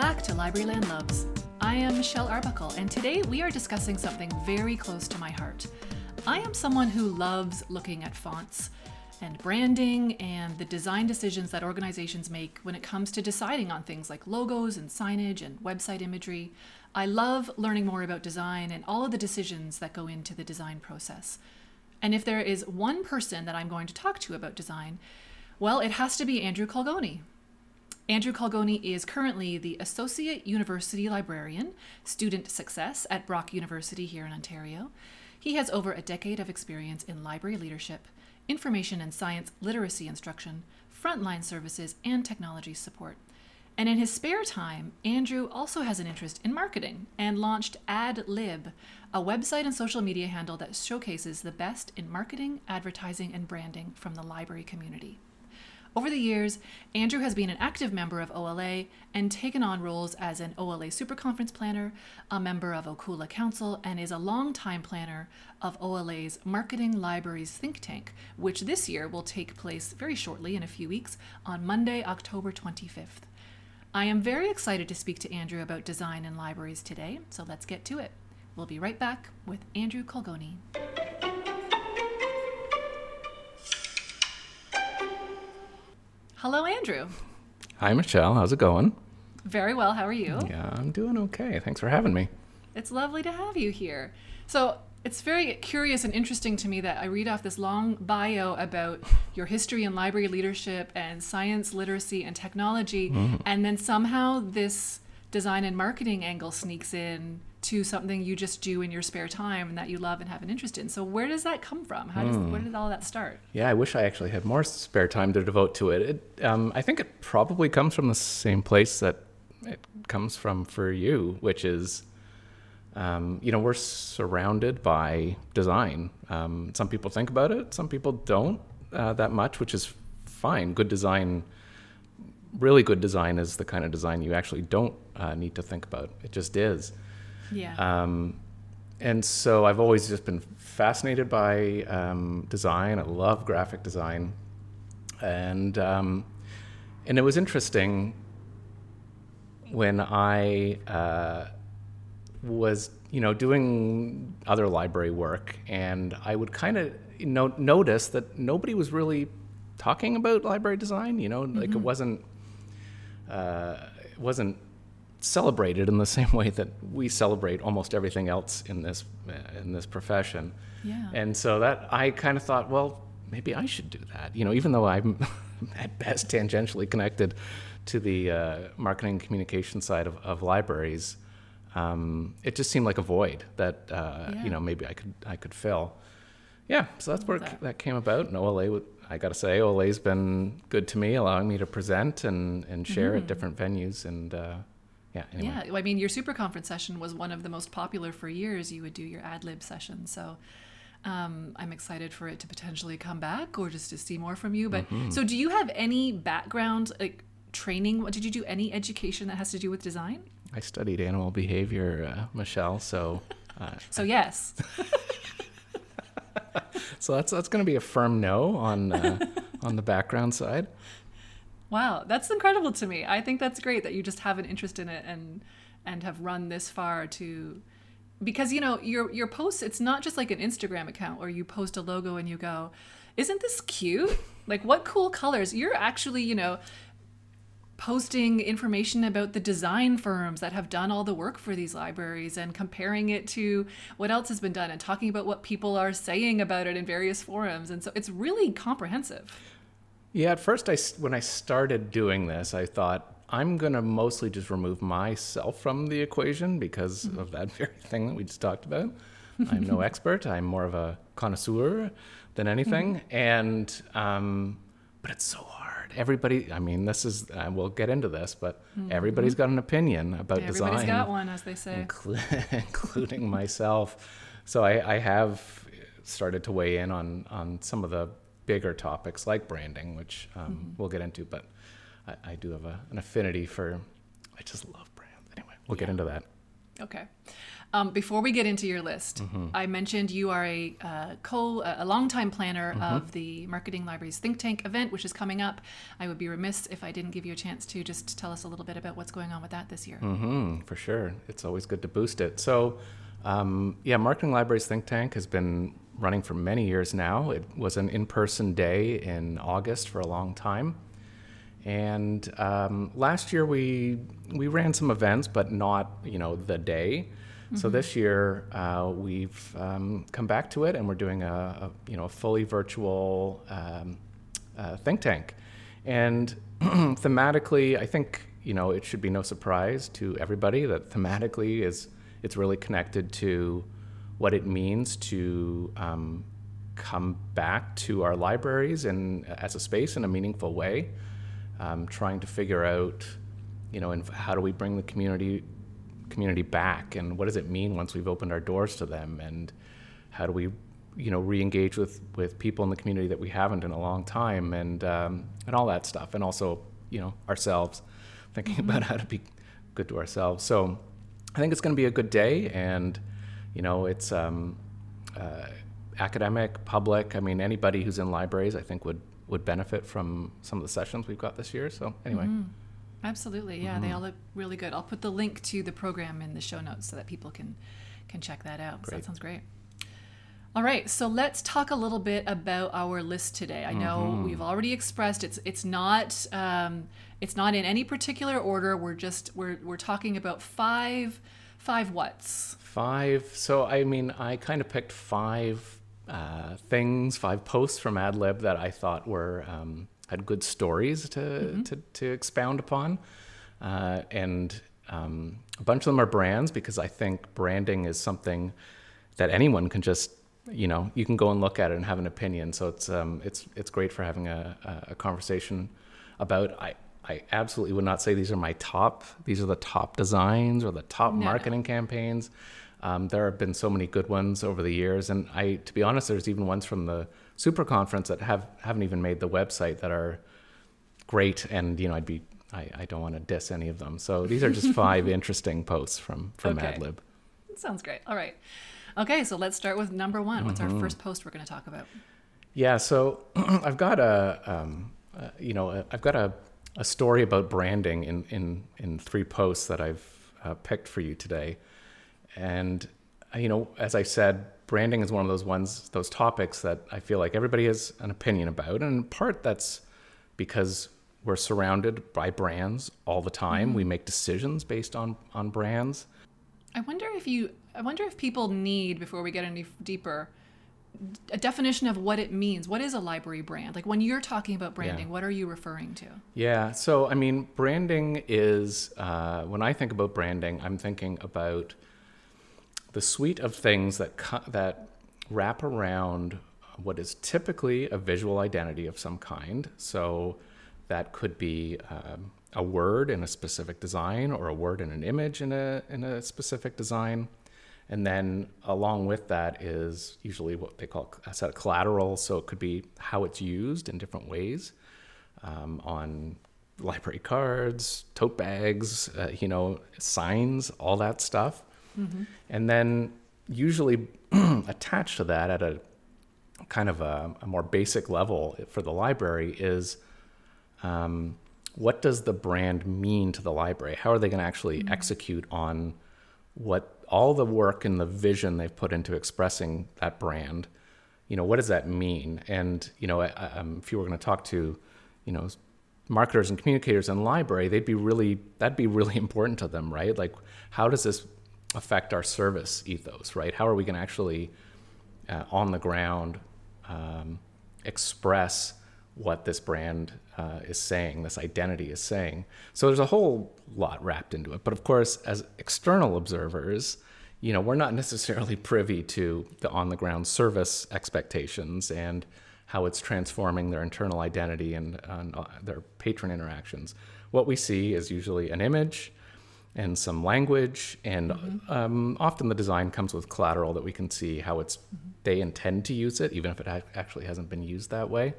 back to Libraryland Loves. I am Michelle Arbuckle, and today we are discussing something very close to my heart. I am someone who loves looking at fonts and branding and the design decisions that organizations make when it comes to deciding on things like logos and signage and website imagery. I love learning more about design and all of the decisions that go into the design process. And if there is one person that I'm going to talk to about design, well, it has to be Andrew Colgoni. Andrew Colgoni is currently the Associate University Librarian, Student Success at Brock University here in Ontario. He has over a decade of experience in library leadership, information and science literacy instruction, frontline services, and technology support. And in his spare time, Andrew also has an interest in marketing and launched AdLib, a website and social media handle that showcases the best in marketing, advertising, and branding from the library community. Over the years, Andrew has been an active member of OLA and taken on roles as an OLA Super Conference planner, a member of OCULA Council, and is a longtime planner of OLA's Marketing Libraries Think Tank, which this year will take place very shortly in a few weeks on Monday, October 25th. I am very excited to speak to Andrew about design in libraries today, so let's get to it. We'll be right back with Andrew Colgoni. Hello, Andrew. Hi, Michelle. How's it going? Very well. How are you? Yeah, I'm doing okay. Thanks for having me. It's lovely to have you here. So, it's very curious and interesting to me that I read off this long bio about your history in library leadership and science literacy and technology, mm-hmm. and then somehow this design and marketing angle sneaks in to something you just do in your spare time and that you love and have an interest in. So where does that come from? How does mm. where did all that start? Yeah, I wish I actually had more spare time to devote to it. it um, I think it probably comes from the same place that it comes from for you, which is, um, you know, we're surrounded by design. Um, some people think about it, some people don't uh, that much, which is fine. Good design, really good design, is the kind of design you actually don't uh, need to think about. It just is. Yeah. Um, and so I've always just been fascinated by um, design. I love graphic design, and um, and it was interesting when I uh, was you know doing other library work, and I would kind of you know, notice that nobody was really talking about library design. You know, like mm-hmm. it wasn't uh, it wasn't celebrated in the same way that we celebrate almost everything else in this in this profession. Yeah. And so that I kind of thought, well, maybe I should do that. You know, even though I'm at best tangentially connected to the uh, marketing and communication side of, of libraries, um, it just seemed like a void that uh, yeah. you know maybe I could I could fill. Yeah, so that's where that. that came about. And OLA, I got to say, OLA's been good to me, allowing me to present and, and share mm-hmm. at different venues. And uh, yeah. Anyway. Yeah. I mean, your super conference session was one of the most popular for years. You would do your ad lib session. So um, I'm excited for it to potentially come back or just to see more from you. But mm-hmm. so do you have any background, like training? Did you do any education that has to do with design? I studied animal behavior, uh, Michelle. So. Uh, so yes. so that's that's going to be a firm no on uh, on the background side. Wow, that's incredible to me. I think that's great that you just have an interest in it and and have run this far to because you know your your posts it's not just like an Instagram account where you post a logo and you go, "Isn't this cute? Like what cool colors?" You're actually, you know, posting information about the design firms that have done all the work for these libraries and comparing it to what else has been done and talking about what people are saying about it in various forums. And so it's really comprehensive. Yeah, at first, I, when I started doing this, I thought I'm going to mostly just remove myself from the equation because mm-hmm. of that very thing that we just talked about. I'm no expert. I'm more of a connoisseur than anything. Mm-hmm. And, um, but it's so hard. Everybody, I mean, this is, uh, we'll get into this, but mm-hmm. everybody's got an opinion about everybody's design. Everybody's got one, as they say. Inclu- including myself. So I, I have started to weigh in on, on some of the bigger topics like branding, which um, mm-hmm. we'll get into. But I, I do have a, an affinity for. I just love brands. Anyway, we'll yeah. get into that. Okay. Um, before we get into your list, Mm-hmm. I mentioned you are a uh, co a longtime planner Mm-hmm. of the Marketing Libraries Think Tank event, which is coming up. I would be remiss if I didn't give you a chance to just tell us a little bit about what's going on with that this year. hmm for sure. It's always good to boost it. So, um, yeah, Marketing Libraries Think Tank has been running for many years now. It was an in person day in August for a long time. And um, last year we we ran some events, but not you know the day. So this year uh, we've um, come back to it, and we're doing a, a you know a fully virtual um, uh, think tank. And thematically, I think you know it should be no surprise to everybody that thematically is it's really connected to what it means to um, come back to our libraries and as a space in a meaningful way. Um, trying to figure out, you know, and how do we bring the community community back, and what does it mean once we've opened our doors to them, and how do we, you know, re-engage with with people in the community that we haven't in a long time, and um, and all that stuff, and also, you know, ourselves, thinking about how to be good to ourselves. So, I think it's going to be a good day, and you know, it's. Um, uh, academic, public. I mean, anybody who's in libraries, I think would would benefit from some of the sessions we've got this year. So anyway, Absolutely, yeah, Mm-hmm. they all look really good. I'll put the link to the program in the show notes so that people can can check that out. So that sounds great. All right, so let's talk a little bit about our list today. I know Mm-hmm. we've already expressed it's it's not um, it's not in any particular order. We're just we're we're talking about five five whats. five. So I mean, I kind of picked five uh, things, five posts from AdLib that I thought were um, had good stories to to, to expound upon, uh, and um, a bunch of them are brands because I think branding is something that anyone can just you know you can go and look at it and have an opinion. So it's um, it's it's great for having a, a- a conversation about. I I absolutely would not say these are my top. These are the top designs or the top No. marketing campaigns. Um, there have been so many good ones over the years, and I, to be honest, there's even ones from the Super Conference that have haven't even made the website that are great. And you know, I'd be I, I don't want to diss any of them. So these are just five interesting posts from from Okay. AdLib. Sounds great. All right. Okay, so let's start with number one. What's Mm-hmm. our first post we're going to talk about? Yeah, so I've got a, um, uh, you know, I've got a, a story about branding in, in, in three posts that I've uh, picked for you today. And, uh, you know, as I said, branding is one of those ones, those topics that I feel like everybody has an opinion about. And in part, that's because we're surrounded by brands all the time. We make decisions based on, on brands. I wonder if you I wonder if people need before we get any deeper a definition of what it means. What is a library brand? Like when you're talking about branding, what are you referring to? Yeah. So, I mean, branding is, uh, when I think about branding, I'm thinking about the suite of things that, co- that wrap around what is typically a visual identity of some kind. So, that could be um, a word in a specific design or a word in an image in a, in a specific design. And then along with that is usually what they call a set of collateral. So it could be how it's used in different ways um, on library cards, tote bags, uh, you know, signs, all that stuff. And then usually attached to that at a kind of a, a more basic level for the library is um, what does the brand mean to the library? How are they going to actually execute on what all the work and the vision they've put into expressing that brand? You know, what does that mean? And you know, um, if you were going to talk to, you know, marketers and communicators in library, they'd be really that'd be really important to them, right? Like, how does this affect our service ethos, right? How are we going to actually uh, on the ground um, express what this brand uh, is saying, this identity is saying. So there's a whole lot wrapped into it. But of course, as external observers, you know, we're not necessarily privy to the on the ground service expectations and how it's transforming their internal identity and, and uh, their patron interactions. What we see is usually an image and some language, and um, often the design comes with collateral that we can see how it's they intend to use it, even if it ha- actually hasn't been used that way.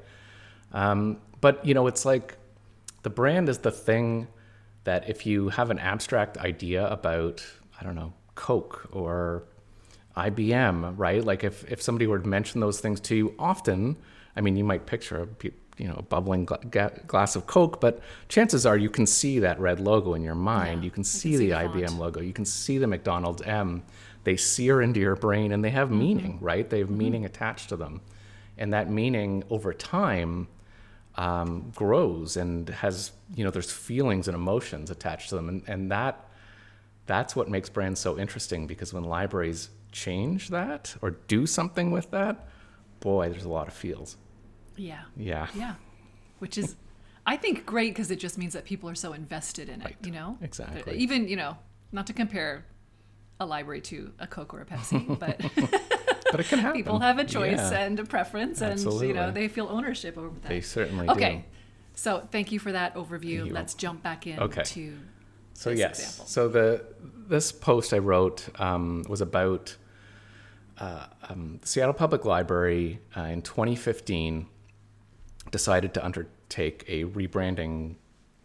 Um, but you know, it's like the brand is the thing that if you have an abstract idea about, I don't know, Coke or IBM, right? Like if, if somebody were to mention those things to you often, I mean, you might picture a you know a bubbling gla- glass of Coke, but chances are you can see that red logo in your mind. Yeah, you can see can see the IBM font. logo. You can see the McDonald's M. They sear into your brain and they have meaning, right? They have meaning attached to them, and that meaning over time um, grows and has you know there's feelings and emotions attached to them, and, and that that's what makes brands so interesting because when libraries change that or do something with that, boy, there's a lot of feels. Yeah. Yeah. Yeah. Which is, I think, great because it just means that people are so invested in it, Right. you know? Exactly. Even, you know, not to compare a library to a Coke or a Pepsi, but But it can happen. people have a choice Yeah, and a preference and, you know, they feel ownership over that. they certainly okay. do. Okay, so thank you for that overview. You're Let's jump back in Okay. to So this yes, example. so the this post I wrote um, was about uh, um, Seattle Public Library uh, in 2015 decided to undertake a rebranding,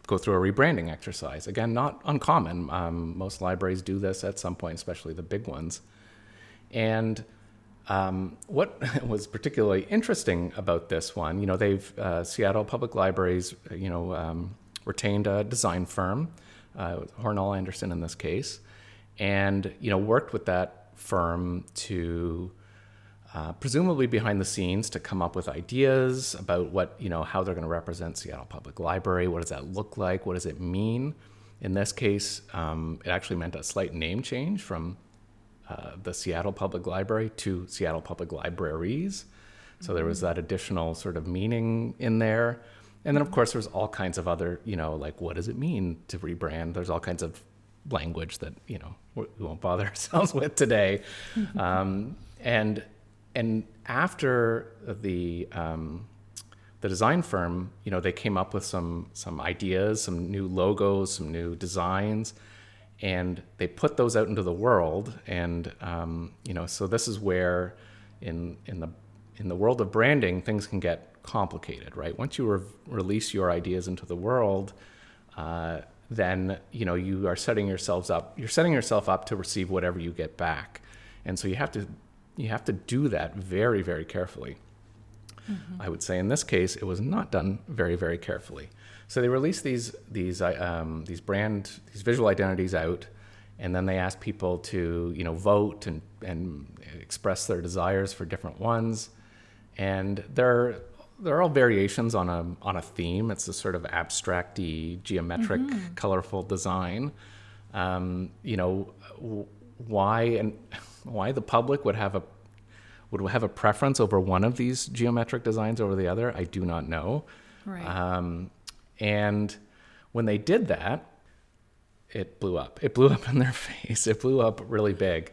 go through a rebranding exercise. Again, not uncommon. Um, most libraries do this at some point, especially the big ones. And um, what was particularly interesting about this one, you know, they've uh, Seattle Public Libraries, uh, you know, um, retained a design firm, uh, Hornall Anderson in this case, and you know worked with that firm to uh, presumably behind the scenes to come up with ideas about what you know how they're going to represent Seattle Public Library. What does that look like? What does it mean? In this case, um, it actually meant a slight name change from uh, the Seattle Public Library to Seattle Public Libraries. So there was that additional sort of meaning in there. And then, of course, there's all kinds of other, you know, like what does it mean to rebrand? There's all kinds of language that, you know, we won't bother ourselves with today. um, and and after the um, the design firm, you know, they came up with some some ideas, some new logos, some new designs, and they put those out into the world. And um, you know, so this is where, in in the in the world of branding, things can get complicated, right? Once you re- release your ideas into the world, uh, then you know you are setting yourselves up. You're setting yourself up to receive whatever you get back, and so you have to you have to do that very very carefully. I would say in this case, it was not done very, very carefully. So they released these these uh, um, these brand these visual identities out, and then they asked people to you know vote and and express their desires for different ones, and they're they're all variations on a on a theme. It's a sort of abstracty, geometric, colorful design. Um, you know, w- why and why the public would have a would have a preference over one of these geometric designs over the other, I do not know. Right. Um, and when they did that, it blew up. It blew up in their face. It blew up really big.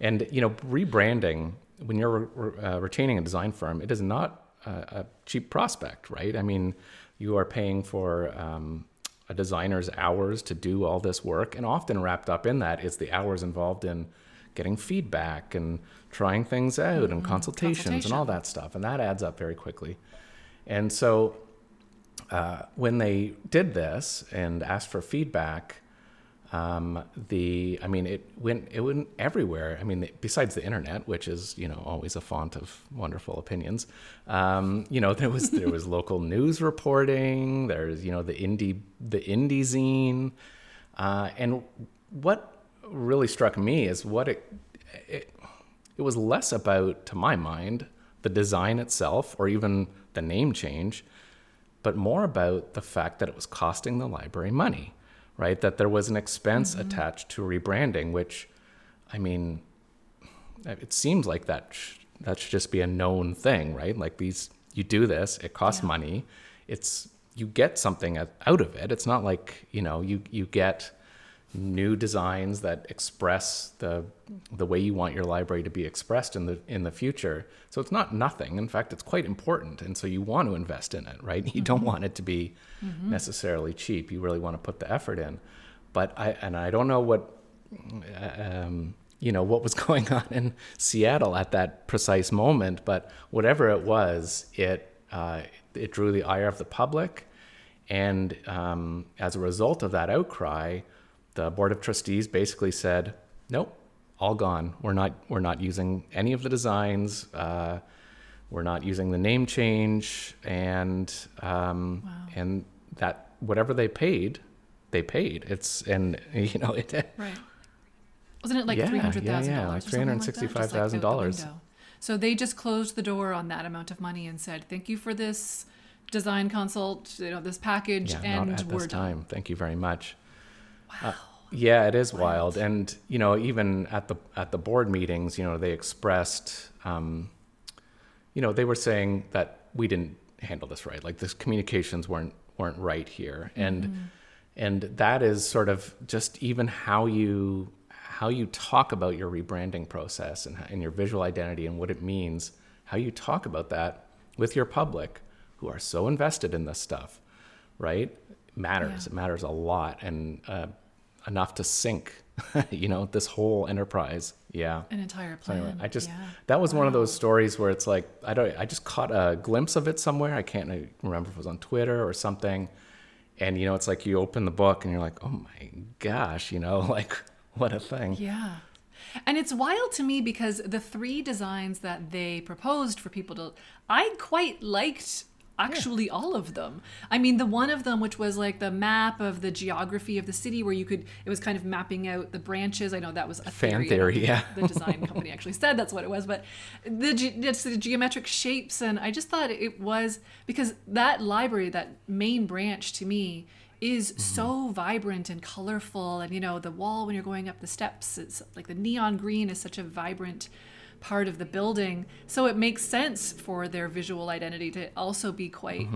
And you know, rebranding when you're re- uh, retaining a design firm, it is not a, a cheap prospect, right? I mean, you are paying for um, a designer's hours to do all this work, and often wrapped up in that is the hours involved in getting feedback and trying things out and consultations and all that stuff, and that adds up very quickly. And so uh, when they did this and asked for feedback, um, the I mean it went it went everywhere. I mean besides the internet, which is you know always a font of wonderful opinions. Um, you know there was there was local news reporting. There's you know the indie the indie zine, uh, and what really struck me is what it, it it was less about to my mind the design itself or even the name change but more about the fact that it was costing the library money, right? That there was an expense mm-hmm. attached to rebranding, which, I mean, it seems like that sh- that should just be a known thing, right? Like these, you do this, it costs Yeah. money, it's you get something out out of it. It's not like you know you you get new designs that express the the way you want your library to be expressed in the in the future. So it's not nothing. In fact, it's quite important, and so you want to invest in it, right? You don't want it to be necessarily cheap. You really want to put the effort in. But I and I don't know what um, you know what was going on in Seattle at that precise moment, but whatever it was, it uh, it drew the ire of the public, and um, as a result of that outcry, the board of trustees basically said, "Nope, all gone. We're not we're not using any of the designs. Uh, we're not using the name change, and um, Wow. and that whatever they paid, they paid. It's and you know it. Right. Wasn't it like Yeah, three hundred thousand yeah, yeah, dollars? like $365,000. So they just closed the door on that amount of money and said, "Thank you for this design consult, you know, this package, Yeah, and not at we're this done." time. Thank you very much. Wow. yeah, it is wild. and you know, even at the at the board meetings, you know, they expressed, um, you know, they were saying that we didn't handle this right. Like this communications weren't weren't right here, and Mm-hmm. and that is sort of just even how you how you talk about your rebranding process and, and your visual identity and what it means, how you talk about that with your public who are so invested in this stuff, right? Matters. Yeah. It matters a lot and uh, enough to sink, you know, this whole enterprise. Yeah. An entire So anyway, I just yeah. that was one of those stories where it's like I don't I just caught a glimpse of it somewhere. I can't remember if it was on Twitter or something. And you know, it's like you open the book and you're like, "Oh my gosh," you know, like what a thing. Yeah. And it's wild to me because the three designs that they proposed for people to, I quite liked actually all of them. I mean, the one of them, which was like the map of the geography of the city, where you could, it was kind of mapping out the branches. I know that was a Fan theory. Theory, yeah. The design company actually said that's what it was, but the it's the geometric shapes, and I just thought it was because that library, that main branch, to me is mm-hmm. so vibrant and colorful and you know the wall when you're going up the steps it's like the neon green is such a vibrant part of the building so it makes sense for their visual identity to also be quite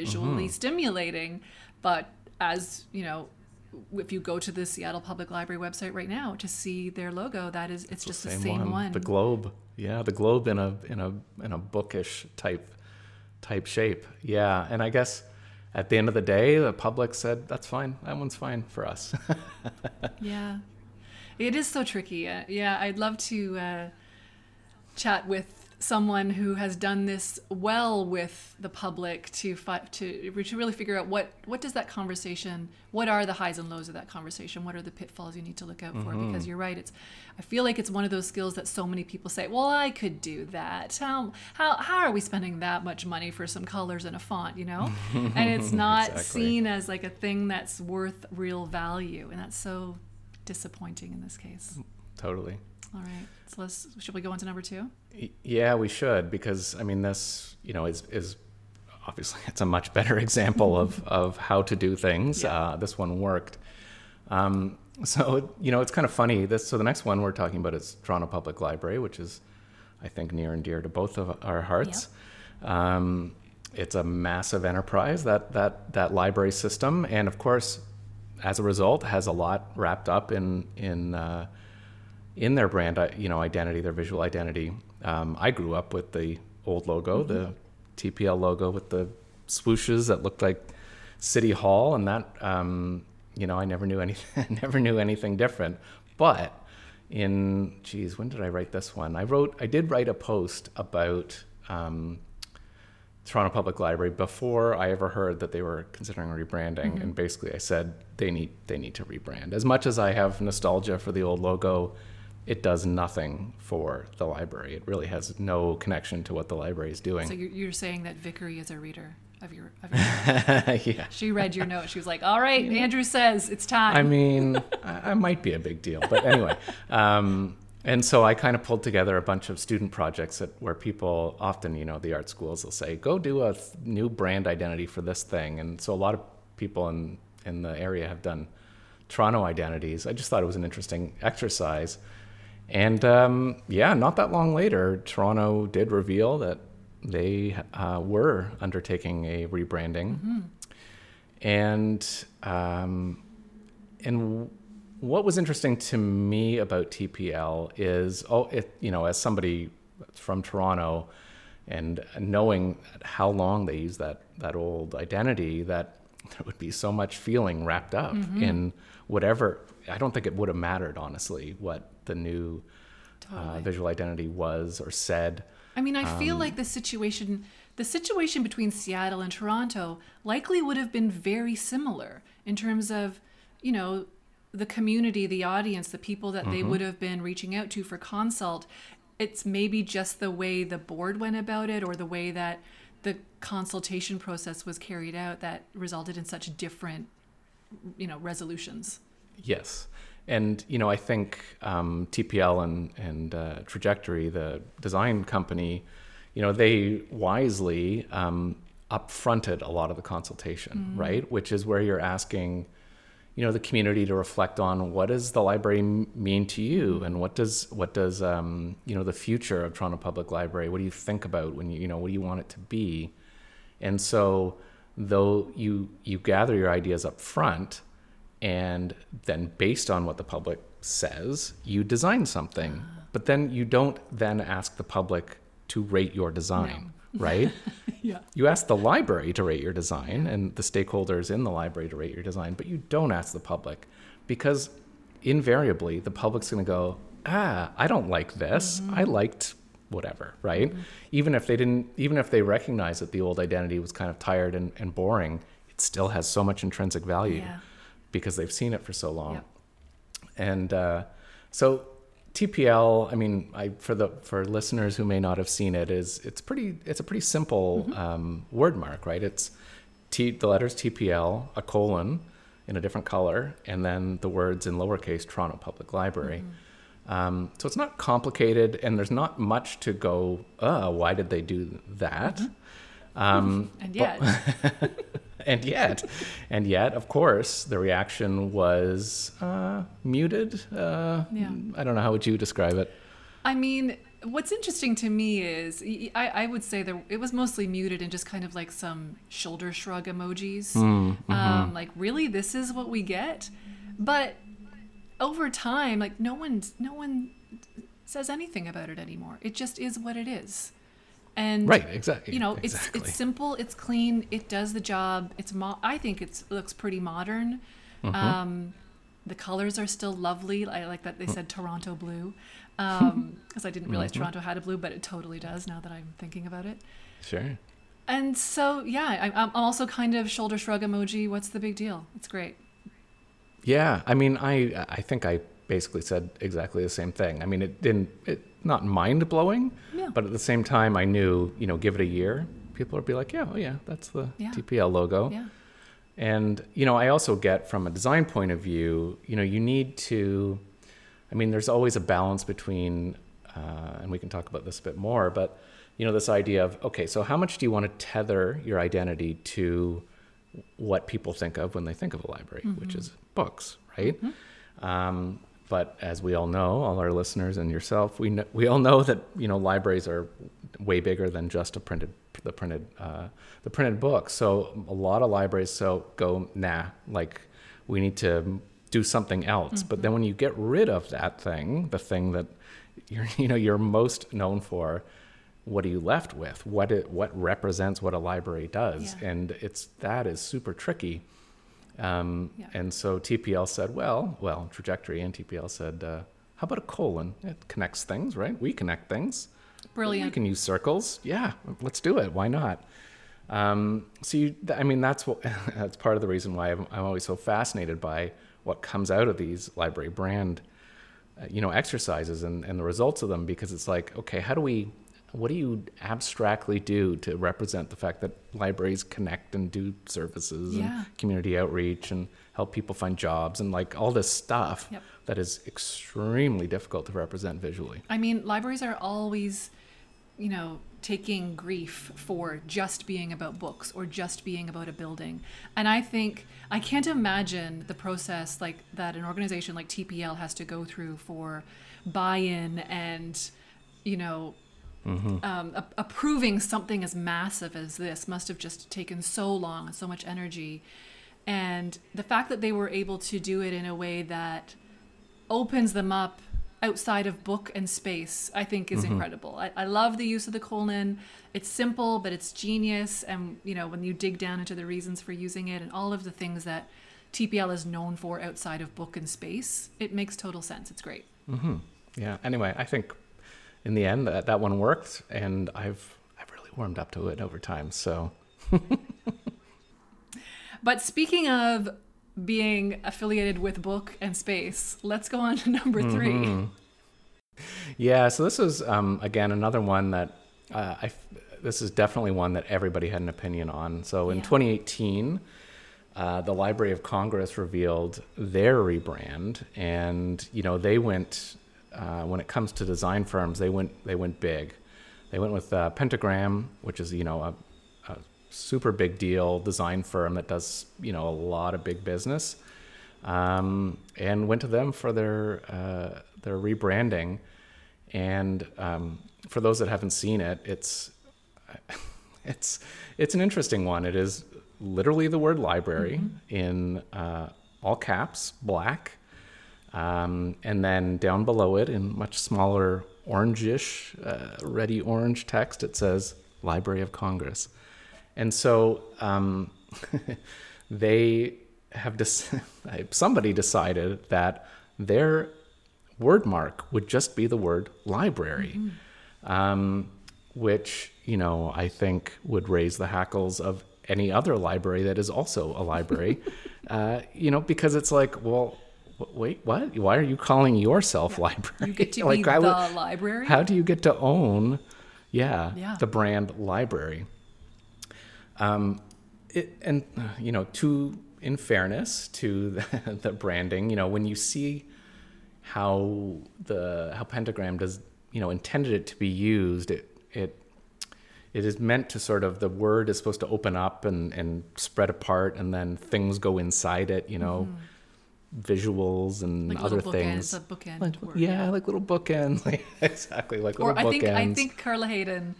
visually stimulating but as you know if you go to the Seattle Public Library website right now to see their logo that is it's just the same one, The globe. Yeah, the globe in a in a in a bookish type type shape. Yeah, and I guess at the end of the day, the public said that's fine. That one's fine for us. Yeah. It is so tricky. Uh, yeah, I'd love to uh, chat with someone who has done this well with the public to fi- to to really figure out what what does that conversation what are the highs and lows of that conversation? What are the pitfalls you need to look out for? Mm-hmm. Because you're right it's I feel like it's one of those skills that so many people say well I could do that. How how how are we spending that much money for some colors and a font? You know? And it's not Exactly. seen as like a thing that's worth real value and that's so disappointing in this case totally. all right so let's should we go on to number two Yeah, we should because I mean this, you know, is is obviously it's a much better example of of how to do things. Yeah. Uh, this one worked. Um, so you know, it's kind of funny. This so the next one we're talking about is Toronto Public Library, which is I think near and dear to both of our hearts. Um, it's a massive enterprise that that that library system, and of course, as a result, has a lot wrapped up in in uh, in their brand, uh, you know, identity, their visual identity. Um, I grew up with the old logo, the TPL logo with the swooshes that looked like City Hall, and that, um, you know, I never knew anything, never knew anything different. But in, geez, when did I write this one? I wrote, I did write a post about um, Toronto Public Library before I ever heard that they were considering rebranding, and basically I said they need they need to rebrand. As much as I have nostalgia for the old logo, it does nothing for the library. It really has no connection to what the library is doing. so you're, you're saying that Vickery is a reader of your, of your yeah. she read your note she was like all right Andrew says it's time I mean, I, I might be a big deal, but anyway. Um, and so I kind of pulled together a bunch of student projects that where people often, you know, the art schools will say, "Go do a th- new brand identity for this thing," and so a lot of people in in the area have done Toronto identities. I just thought it was an interesting exercise, and um, yeah, not that long later, Toronto did reveal that they uh, were undertaking a rebranding, and um, and what was interesting to me about TPL is, oh, it you know, as somebody from Toronto, and knowing how long they use that that old identity, that there would be so much feeling wrapped up in whatever. I don't think it would have mattered, honestly, what the new uh, visual identity was or said. I mean, I feel Um, like the situation, the situation between Seattle and Toronto likely would have been very similar in terms of, you know, the community, the audience, the people that Mm-hmm. they would have been reaching out to for consult. It's maybe just the way the board went about it or the way that the consultation process was carried out that resulted in such different, you know, resolutions. Yes. And, you know, I think um, TPL and, and uh, Trajectory, the design company, you know, they wisely um, upfronted a lot of the consultation, right? Which is where you're asking, you know, the community to reflect on what does the library m- mean to you, and what does what does um, you know the future of Toronto Public Library? What do you think about when you you know what do you want it to be? And so, though you you gather your ideas up front, and then based on what the public says, you design something. But then you don't then ask the public to rate your design, right? Yeah. You ask the library to rate your design and the stakeholders in the library to rate your design, but you don't ask the public because invariably the public's going to go, ah, I don't like this. I liked whatever, right? Even if they didn't, even if they recognize that the old identity was kind of tired and, and boring, it still has so much intrinsic value Yeah. Because they've seen it for so long. Yep. And uh, so TPL, I mean, I, for the for listeners who may not have seen it, is it's pretty it's a pretty simple um, word mark, right? It's T the letters TPL, a colon in a different color, and then the words in lowercase Toronto Public Library. Um, so it's not complicated, and there's not much to go. Uh, why did they do that? Um, And but- yet, and yet, and yet, of course, the reaction was uh, muted. Uh, Yeah. I don't know how would you describe it. I mean, what's interesting to me is I would say that it was mostly muted and just kind of like some shoulder shrug emojis. Um, like, really, this is what we get? But over time, like no one, no one says anything about it anymore. It just is what it is. And Right, exactly. you know, exactly. it's it's simple, it's clean, it does the job. It's mo- I think it's it looks pretty modern. Mm-hmm. Um, the colors are still lovely. I like that they said Toronto blue, because I didn't realize Mm-hmm. Toronto had a blue, but it totally does now that I'm thinking about it. sure. And so, yeah, I, I'm also kind of shoulder shrug emoji. What's the big deal? It's great. Yeah, I mean, I I think I basically said exactly the same thing. I mean, it didn't it not mind blowing, Yeah. but at the same time, I knew you know, give it a year, people would be like, yeah, oh yeah, that's the Yeah. TPL logo. Yeah. And, you know, I also get from a design point of view, you know, you need to, I mean, there's always a balance between, uh, and we can talk about this a bit more, but, you know, this idea of, okay, so how much do you want to tether your identity to what people think of when they think of a library, which is books, right? Um, but as we all know, all our listeners and yourself, we know, we all know that you know libraries are way bigger than just a printed the printed uh, the printed book. So a lot of libraries so go nah, like we need to do something else. But then when you get rid of that thing, the thing that you're you know you're most known for, what are you left with? What it what represents what a library does, Yeah. and it's that is super tricky. Um, Yeah. And so TPL said, well, well, trajectory and TPL said, uh, how about a colon? It connects things, right? We connect things. Brilliant. We can use circles. Yeah, let's do it. Why not? Um, so you, I mean, that's what that's part of the reason why I'm, I'm always so fascinated by what comes out of these library brand, uh, you know, exercises and, and the results of them because it's like, okay, how do we, what do you abstractly do to represent the fact that libraries connect and do services Yeah. and community outreach and help people find jobs and like all this stuff Yep. that is extremely difficult to represent visually. I mean, libraries are always, you know, taking grief for just being about books or just being about a building. And I think I can't imagine the process like that an organization like TPL has to go through for buy-in and, you know, um, a- approving something as massive as this must have just taken so long and so much energy. And the fact that they were able to do it in a way that opens them up outside of book and space, I think is incredible. I, I love the use of the colon. It's simple, but it's genius. And, you know, when you dig down into the reasons for using it and all of the things that TPL is known for outside of book and space, it makes total sense. It's great. Mm-hmm. Yeah. Anyway, I think in the end that, that one worked, and I've I've really warmed up to it over time. So But speaking of being affiliated with book and space. Let's go on to number 3 Mm-hmm. Yeah, so this is um, again another one that uh, I. f- This is definitely one that everybody had an opinion on. So in Yeah. 2018, uh, the Library of Congress revealed their rebrand, and you know they went uh, when it comes to design firms, they went they went big. They went with uh, Pentagram, which is you know a, a super big deal design firm that does you know a lot of big business, um, and went to them for their uh, their rebranding. And um, for those that haven't seen it, it's it's it's an interesting one. It is literally the word library in uh, all caps, black, um, and then down below it in much smaller orangish, uh, ready orange text, it says Library of Congress. And so um, they have dis- somebody decided that their word mark would just be the word library, um, which you know I think would raise the hackles of any other library that is also a library. uh, you know, because it's like, well, wait, what? Why are you calling yourself library? You get to like, be I the library. how do you get to own, yeah, Yeah. the brand library? Um, it, and uh, you know, to in fairness to the, the branding, you know, when you see how the how pentagram does, you know, intended it to be used, it it it is meant to sort of the word is supposed to open up and and spread apart, and then things go inside it, you know. Visuals and like other little things, a bookend like, word, yeah, like little bookends, like, exactly, like Or little I think bookends. I think Carla Hayden,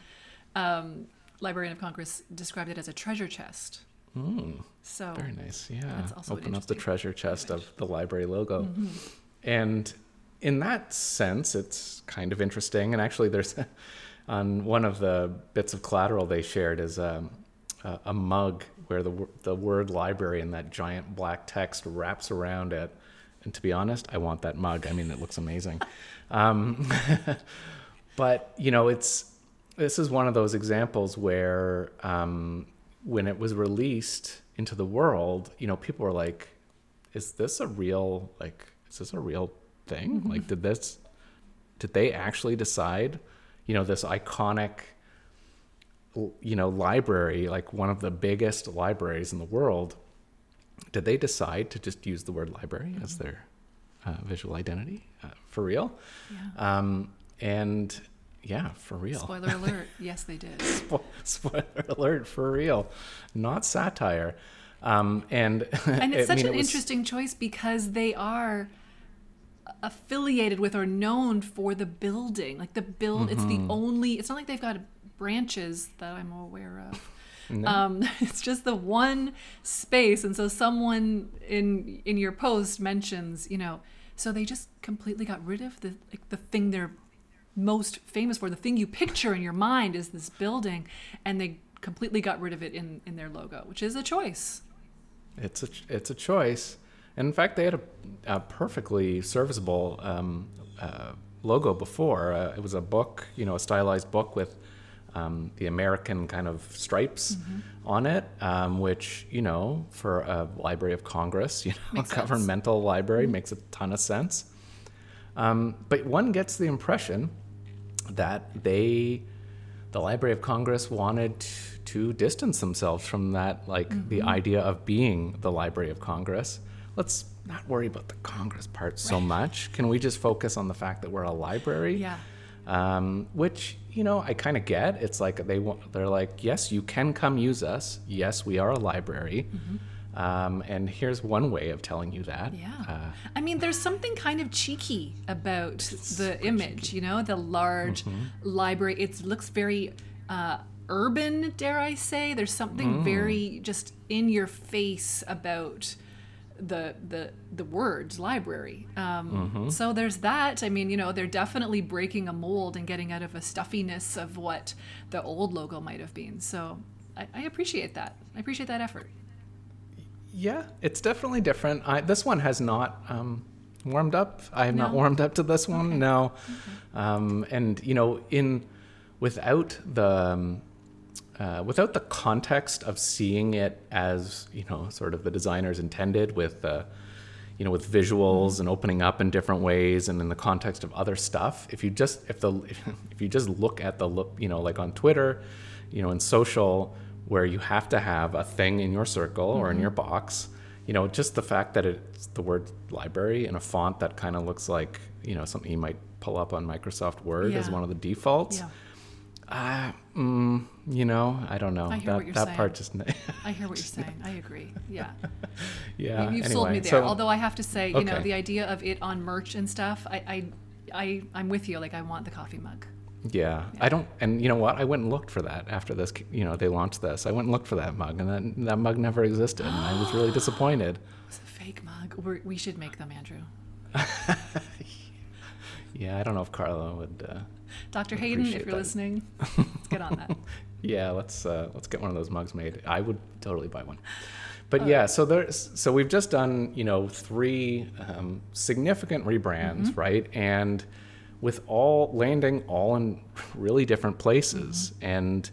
um, Librarian of Congress, described it as a treasure chest. So Hmm. Very nice. Yeah. That's also Open up the treasure chest of the library logo. Mm-hmm. And in that sense, it's kind of interesting. And actually, there's on one of the bits of collateral they shared is um, a, a mug where the, the word library in that giant black text wraps around it. And to be honest, I want that mug. I mean, it looks amazing. Um, but, you know, it's this is one of those examples where um, when it was released into the world, you know, people were like, "Is this a real like? Is this a real thing? Like, did this? Did they actually decide? You know, this iconic, you know, library, like one of the biggest libraries in the world. Did they decide to just use the word library as their uh, visual identity uh, for real? yeah. Um, and yeah, for real. Spoiler alert. Yes, they did. Spo- spoiler alert for real not satire um, and And it's I such mean, an it was- interesting choice because they are affiliated with or known for the building. Like the build, it's Mm-hmm. the only. It's not like they've got branches that I'm aware of. No. Um, it's just the one space, and so someone in in your post mentions, you know, so they just completely got rid of the like the thing they're most famous for. The thing you picture in your mind is this building, and they completely got rid of it in in their logo, which is a choice. it's a it's a choice and in fact they had a, a perfectly serviceable um, uh, logo before uh, it was a book you know a stylized book with um, the American kind of stripes Mm-hmm. on it, um, which you know, for a Library of Congress, you know, Makes sense. Mm-hmm. a governmental library makes a ton of sense. Um, but one gets the impression that they, the Library of Congress, wanted to distance themselves from that, like the Mm-hmm. idea of being the Library of Congress. Let's not worry about the Congress part so much. Can we just focus on the fact that we're a library? Yeah. um, which you know I kind of get. It's like they want, they're like, yes, you can come use us. Yes, we are a library, um, and here's one way of telling you that. Yeah. Uh, I mean, there's something kind of cheeky about the image, you know, the large Mm-hmm. library. It looks very uh, urban, dare I say. There's something Mm. very just in your face about the the the words library. Um, Mm-hmm. So there's that. I mean, you know, they're definitely breaking a mold and getting out of a stuffiness of what the old logo might have been. So I, I appreciate that. I appreciate that effort. yeah, it's definitely different. I, this one has not um, warmed up. I have not warmed up to this one. Okay. No, um, and you know, in without the um, uh, without the context of seeing it as you know sort of the designers intended with uh, you know with visuals and opening up in different ways and in the context of other stuff. If you just if the if you just look at the look you know like on twitter you know in social where you have to have a thing in your circle or in your box you know just the fact that it's the word library in a font that kind of looks like you know something you might pull up on microsoft word as one of the defaults Yeah. Uh, mm, you know, I don't know. I hear that what you're that saying. part just I hear what you're saying. I agree. Yeah. yeah. You- You've sold me there. so- Although I have to say, you know, the idea of it on merch and stuff, I, I, I, I'm with you. Like, I want the coffee mug. yeah, I don't. And you know what? I went and looked for that after this. You know, they launched this. I went and looked for that mug, and that that mug never existed, and I was really disappointed. It's a fake mug. We're, we should make them, Andrew. Yeah, I don't know if Carla would. Uh, Dr. Hayden, if you're that. listening, let's get on that. yeah, let's uh, let's get one of those mugs made. I would totally buy one. But yeah, so there's so we've just done you know three um, significant rebrands, right? And with all landing all in really different places, and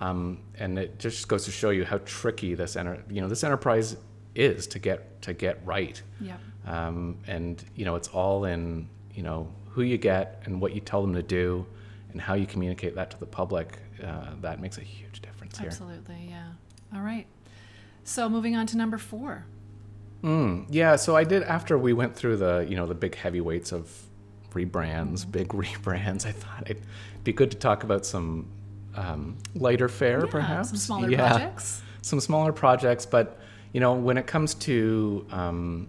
um, and it just goes to show you how tricky this enter you know this enterprise is to get to get right. Yep. Um, and you know it's all in you know who you get and what you tell them to do and how you communicate that to the public uh, that makes a huge difference here Absolutely. Yeah. All right. So moving on to number four. mm, yeah so i did after we went through the you know the big heavyweights of rebrands big rebrands i thought it'd be good to talk about some um, lighter fare Yeah, perhaps Some smaller Yeah. projects. some smaller projects, but you know, when it comes to um,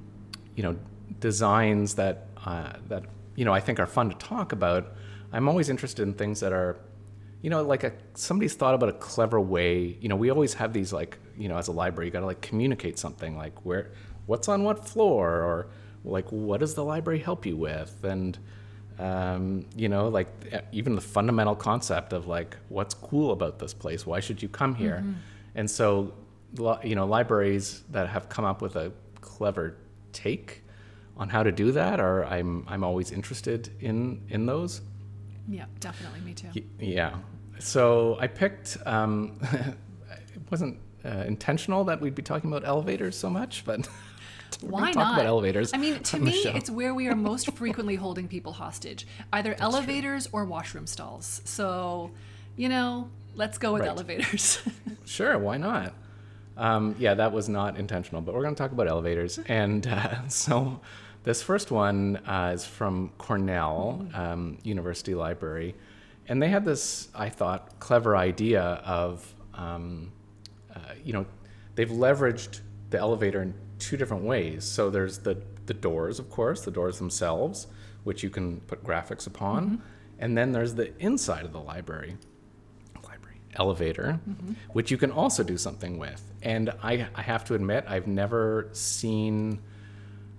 you know designs that uh, that you know I think are fun to talk about, I'm always interested in things that are you know like a somebody's thought about a clever way. You know, we always have these like you know as a library, you got to like communicate something like where what's on what floor or like what does the library help you with and um, you know, like even the fundamental concept of like what's cool about this place, why should you come here? And so, you know, libraries that have come up with a clever take on how to do that are I'm I'm always interested in in those. Yeah, definitely. Me too. Yeah. So I picked. Um, it wasn't uh, intentional that we'd be talking about elevators so much, but Why talk not? about elevators. I mean, to me, it's where we are most frequently holding people hostage, either elevators or washroom stalls. So, you know, let's go with Right. elevators. Sure, why not? Um, yeah, that was not intentional, but we're going to talk about elevators. And uh, so this first one uh, is from Cornell um, University Library. And they had this, I thought, clever idea of, um, uh, you know, they've leveraged the elevator in two different ways. So there's the, the doors, of course, the doors themselves, which you can put graphics upon. And then there's the inside of the library library elevator, which you can also do something with. And I, I have to admit, I've never seen,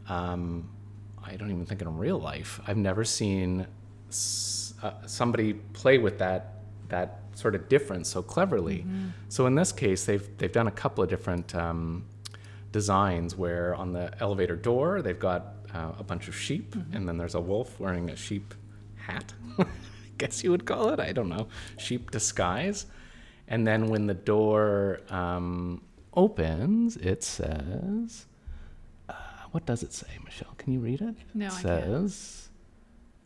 um, I don't even think in real life, I've never seen s- uh, somebody play with that that sort of difference so cleverly. So in this case, they've they've done a couple of different um, designs where on the elevator door they've got uh, a bunch of sheep, and then there's a wolf wearing a sheep hat. I guess you would call it. I don't know, sheep disguise. And then when the door um, opens, it says, "What does it say, Michelle? Can you read it?" No, it I says,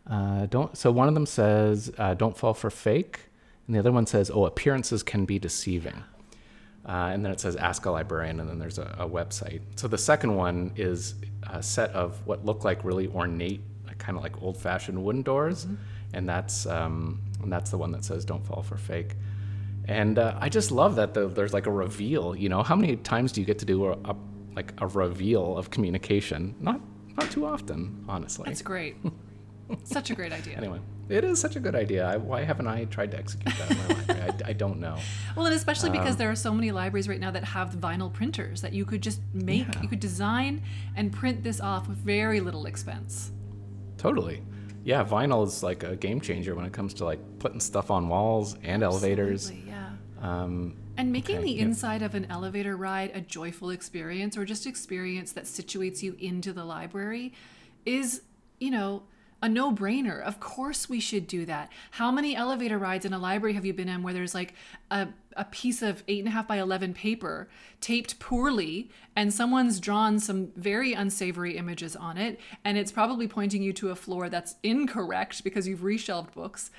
uh, "Don't." So one of them says, uh, "Don't fall for fake," and the other one says, "Oh, appearances can be deceiving." Uh, and then it says ask a librarian and then there's a, a website so the second one is a set of what look like really ornate kind of like old-fashioned wooden doors and that's um, and that's the one that says don't fall for fake and uh, i just love that the, there's like a reveal you know how many times do you get to do a, a like a reveal of communication not not too often honestly That's great. Such a great idea. anyway it is such a good idea I, why haven't i tried to execute that in my library I, I don't know Well, and especially Um, because there are so many libraries right now that have vinyl printers that you could just make, Yeah. you could design and print this off with very little expense. Totally. Yeah, vinyl is like a game changer when it comes to like putting stuff on walls and elevators. Absolutely, Yeah. Um, And making Okay, the yeah. inside of an elevator ride a joyful experience or just experience that situates you into the library is, you know, a no brainer. Of course, we should do that. How many elevator rides in a library have you been in where there's like a, a piece of eight and a half by 11 paper taped poorly and someone's drawn some very unsavory images on it and it's probably pointing you to a floor that's incorrect because you've reshelved books?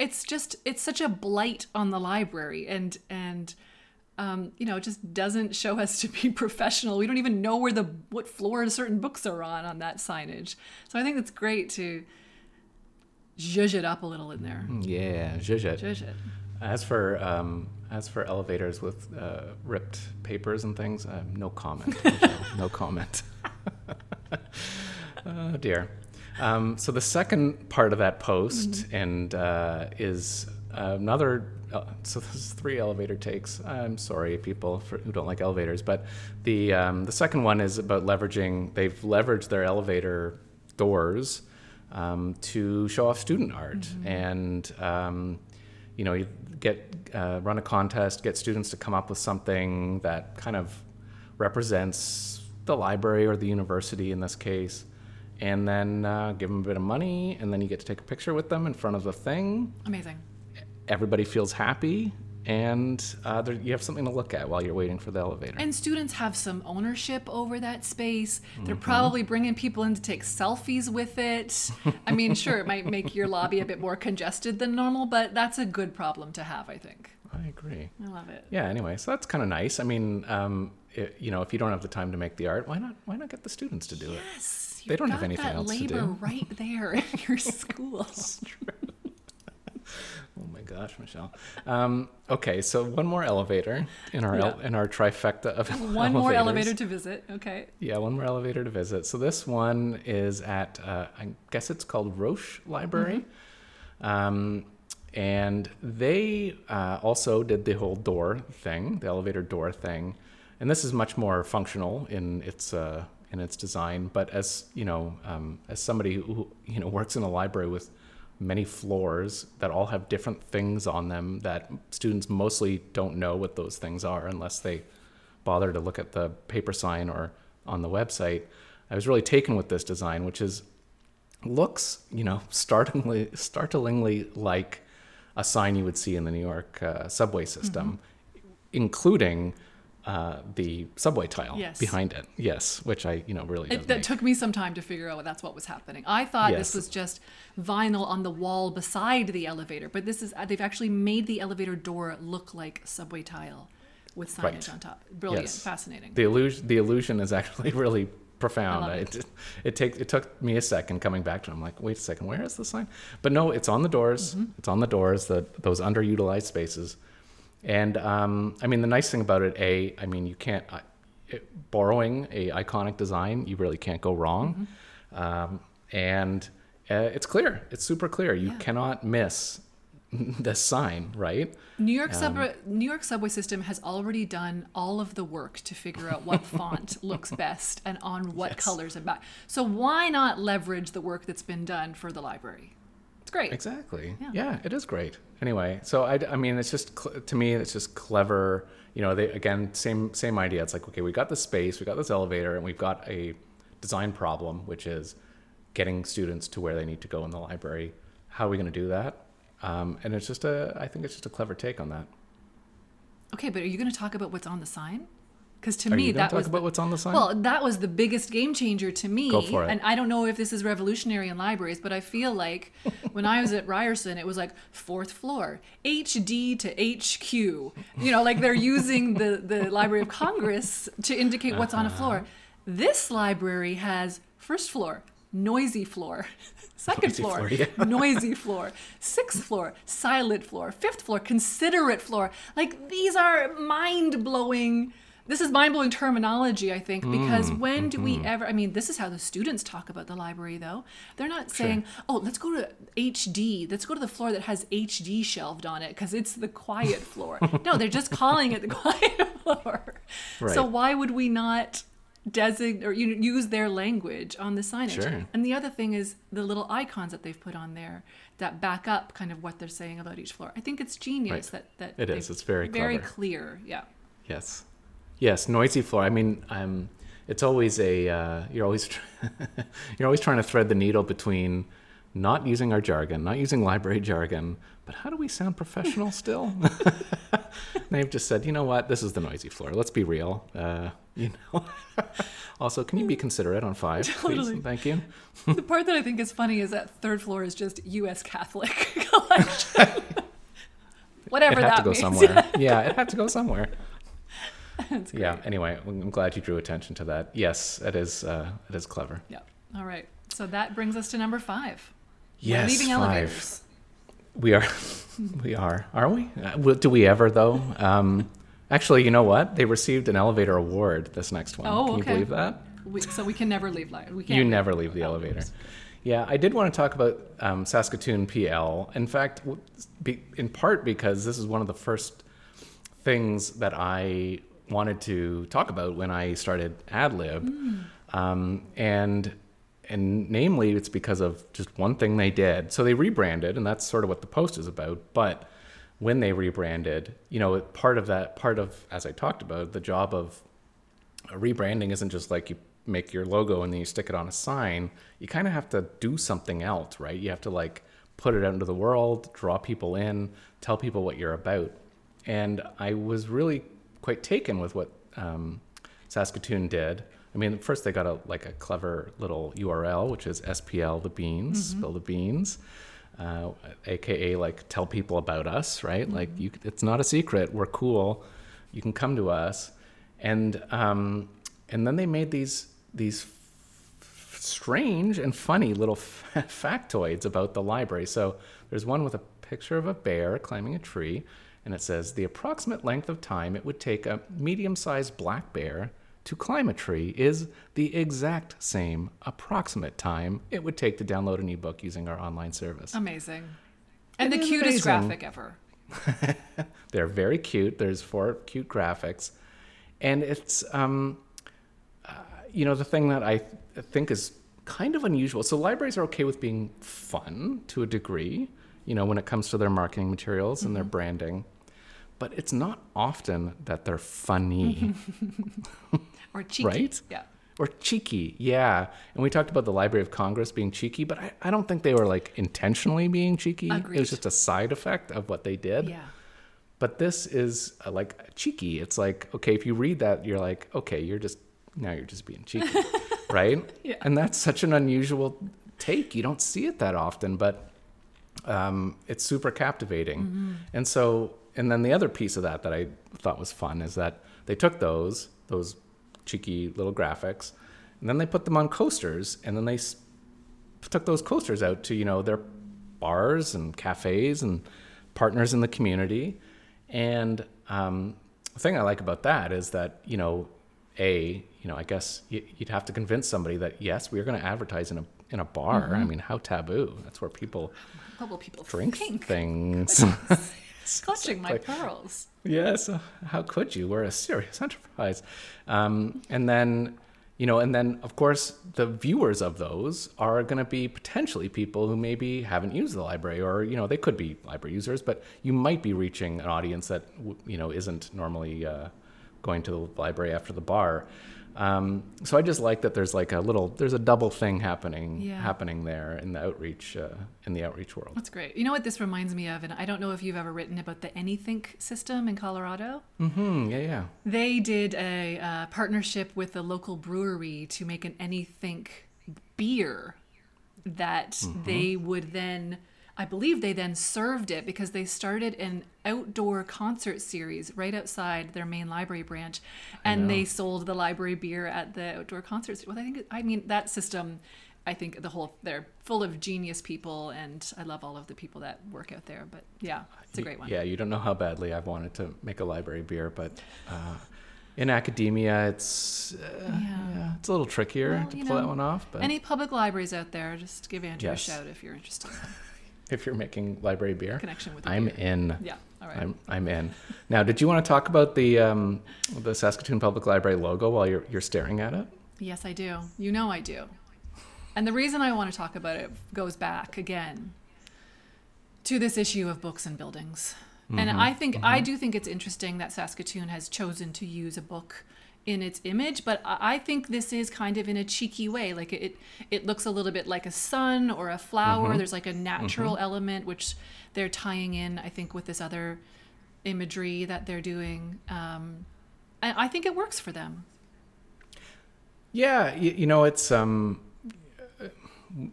It's just, it's such a blight on the library and, and, um, you know, it just doesn't show us to be professional. We don't even know where the what floor certain books are on on that signage. So I think it's great to zhuzh it up a little in there. Yeah, zhuzh it. Zhuzh it. As for um, as for elevators with uh, ripped papers and things, uh, no comment. no comment. oh dear. Um, so the second part of that post Mm-hmm. and uh, is another. Uh, so this is three elevator takes. I'm sorry, people for, who don't like elevators, but the um, the second one is about leveraging. They've leveraged their elevator doors um, to show off student art and. Um, you know, you get uh, run a contest, get students to come up with something that kind of represents the library or the university in this case, and then uh, give them a bit of money, and then you get to take a picture with them in front of the thing. Amazing. Everybody feels happy, and uh, there, you have something to look at while you're waiting for the elevator. And students have some ownership over that space. They're Mm-hmm. probably bringing people in to take selfies with it. I mean, sure, it might make your lobby a bit more congested than normal, but that's a good problem to have, I think. I agree. I love it. Yeah. Anyway, so that's kind of nice. I mean, um, it, you know, if you don't have the time to make the art, why not? Why not get the students to do it? Yes, They don't have anything that else to labor do. right there in your school. Oh my gosh, Michelle. Um, okay, so one more elevator in our el- Yeah. in our trifecta of One more elevator to visit. Okay. Yeah, one more elevator to visit. So this one is at uh, I guess it's called Roche Library, um, and they uh, also did the whole door thing, the elevator door thing, and this is much more functional in its uh, in its design. But as you know, um, as somebody who you know works in a library with many floors that all have different things on them that students mostly don't know what those things are unless they bother to look at the paper sign or on the website. I was really taken with this design, which is looks, you know, startlingly, startlingly like a sign you would see in the New York uh, subway system, including uh, the subway tile Yes. behind it. Yes, which I, you know, really It, that make- took me some time to figure out that's what was happening. I thought Yes. this was just vinyl on the wall beside the elevator, but this is they've actually made the elevator door look like subway tile with signage Right. on top. Brilliant, Yes. fascinating. the illusion the illusion is actually really profound. I love it. it takes it took me a second coming back to. it. I'm like, wait a second, where is the sign? But no, it's on the doors. Mm-hmm. It's on the doors. The those underutilized spaces. And um, I mean, the nice thing about it, a, I mean, you can't uh, it, borrowing a iconic design, you really can't go wrong. Mm-hmm. Um, and uh, it's clear. It's super clear. You Yeah. cannot miss this sign, right? New Um, York subway New York subway system has already done all of the work to figure out what font looks best and on what Yes. colors and back. So why not leverage the work that's been done for the library? It's great. Exactly. Yeah. Yeah. it is great. Anyway, so I, I mean, it's just cl- to me, it's just clever. You know, they again, same same idea. It's like, okay, we got the space, we got this elevator, and we've got a design problem, which is getting students to where they need to go in the library. How are we going to do that? Um, and it's just a, I think it's just a clever take on that. Okay, but are you going to talk about what's on the sign? Because to Are me that talk was about what's on the sign? well, that was the biggest game changer to me. Go for it. And I don't know if this is revolutionary in libraries, but I feel like when I was at Ryerson, it was like fourth floor, HD to HQ. You know, like they're using the the Library of Congress to indicate what's on a floor. Uh-huh. This library has first floor, noisy floor. Second Noisy floor, floor, yeah. noisy floor. Sixth floor, silent floor. Fifth floor, considerate floor. Like these are mind blowing. This is mind blowing terminology, I think, because Mm, when do mm-hmm. we ever? I mean, this is how the students talk about the library, though. They're not saying, "Oh, let's go to HD. Let's go to the floor that has HD shelved on it because it's the quiet floor." no, they're just calling it the quiet floor. So why would we not? designate or you know, use their language on the signage. Sure. And the other thing is the little icons that they've put on there that back up kind of what they're saying about each floor. I think it's genius Right. that that It is. It's very very clever. clear. Yeah. Yes, yes, noisy floor. I mean, um, it's always a uh, you're always tr- you're always trying to thread the needle between not using our jargon, not using library jargon, but how do we sound professional still? they've just said, you know what, this is the noisy floor. Let's be real. Uh, you know. also, can you be considerate on five, Totally. please? Thank you. the part that I think is funny is that third floor is just U.S. Catholic collection. Whatever it had that to go means. somewhere. yeah, it had to go somewhere. Yeah. Anyway, I'm glad you drew attention to that. Yes, it is. Uh, it is clever. Yeah. All right. So that brings us to number five. We're Yes, leaving five. elevators. We are. we are. Are we? Uh, do we ever though? Um, actually, you know what? They received an elevator award. This next one. Oh, Can you believe that? We, so we can never leave. We can't. You never leave the elevator. Yeah, I did want to talk about um, Saskatoon PL. In fact, be, in part because this is one of the first things that I wanted to talk about when I started AdLib, um, and and namely, it's because of just one thing they did. So they rebranded, and that's sort of what the post is about. But when they rebranded, you know, part of that, part of as I talked about, the job of rebranding isn't just like you make your logo and then you stick it on a sign. You kind of have to do something else, right? You have to like put it out into the world, draw people in, tell people what you're about. And I was really quite taken with what um, Saskatoon did. I mean, first they got a like a clever little URL, which is SPL the beans, spill the beans, uh, aka like tell people about us, right? Like you, it's not a secret. We're cool. You can come to us, and um, and then they made these these f- strange and funny little f- factoids about the library. So there's one with a picture of a bear climbing a tree, and it says the approximate length of time it would take a medium-sized black bear to climb a tree is the exact same approximate time it would take to download an ebook using our online service. Amazing. And It the cutest amazing. graphic ever. They're very cute. There's four cute graphics, and it's um, uh, you know the thing that I th- think is kind of unusual. So libraries are okay with being fun to a degree, you know, when it comes to their marketing materials and their branding, but it's not often that they're funny Or cheeky. Right? Yeah. or cheeky. Yeah, and we talked about the Library of Congress being cheeky, but I, I don't think they were like intentionally being cheeky. It was just a side effect of what they did. Yeah. But this is uh, like cheeky. It's like, okay, if you read that, you're like, okay, you're just, now you're just being cheeky, right? Yeah. And that's such an unusual take. You don't see it that often, but um, it's super captivating. Mm-hmm. And so, and then the other piece of that that I thought was fun is that they took those, those cheeky little graphics, and then they put them on coasters, and then they took those coasters out to you know their bars and cafes and partners in the community. And um, the thing I like about that is that you know, a you know, I guess you'd have to convince somebody that yes, we are going to advertise in a in a bar. I mean, how taboo? That's where people What will people drink think? things. Clutching my Like- pearls. Yes, uh, how could you? We're a serious enterprise. Um, and then, you know, and then of course the viewers of those are going to be potentially people who maybe haven't used the library, or you know, they could be library users, but you might be reaching an audience that you know isn't normally uh, going to the library after the bar. Um, so I just like that there's like a little, there's a double thing happening Yeah. happening there in the outreach uh, in the outreach world. That's great. You know what this reminds me of, and I don't know if you've ever written about the Anythink system in Colorado. Hmm. Yeah. Yeah. They did a uh, partnership with a local brewery to make an Anythink beer that Mm-hmm. they would then, I believe they then served it because they started an outdoor concert series right outside their main library branch, and they sold the library beer at the outdoor concerts. Well, I think I mean that system. I think the whole they're full of genius people, and I love all of the people that work out there. But yeah, it's a great one. Yeah, you don't know how badly I've wanted to make a library beer, but uh, in academia, it's uh, Yeah. yeah, it's a little trickier Well, to pull that one off. But Any public libraries out there, just give Andrew Yes. a shout if you're interested. If you're making library beer, Connection with I'm beer. in. Yeah, all right. I'm I'm in. Now, did you want to talk about the um, the Saskatoon Public Library logo while you're you're staring at it? Yes, I do. You know I do. And the reason I want to talk about it goes back again to this issue of books and buildings. And I think I do think it's interesting that Saskatoon has chosen to use a book in its image, but I think this is kind of in a cheeky way. Like it, it looks a little bit like a sun or a flower. There's like a natural element which they're tying in. I think with this other imagery that they're doing. Um, I, I think it works for them. Yeah, you, you know, it's um,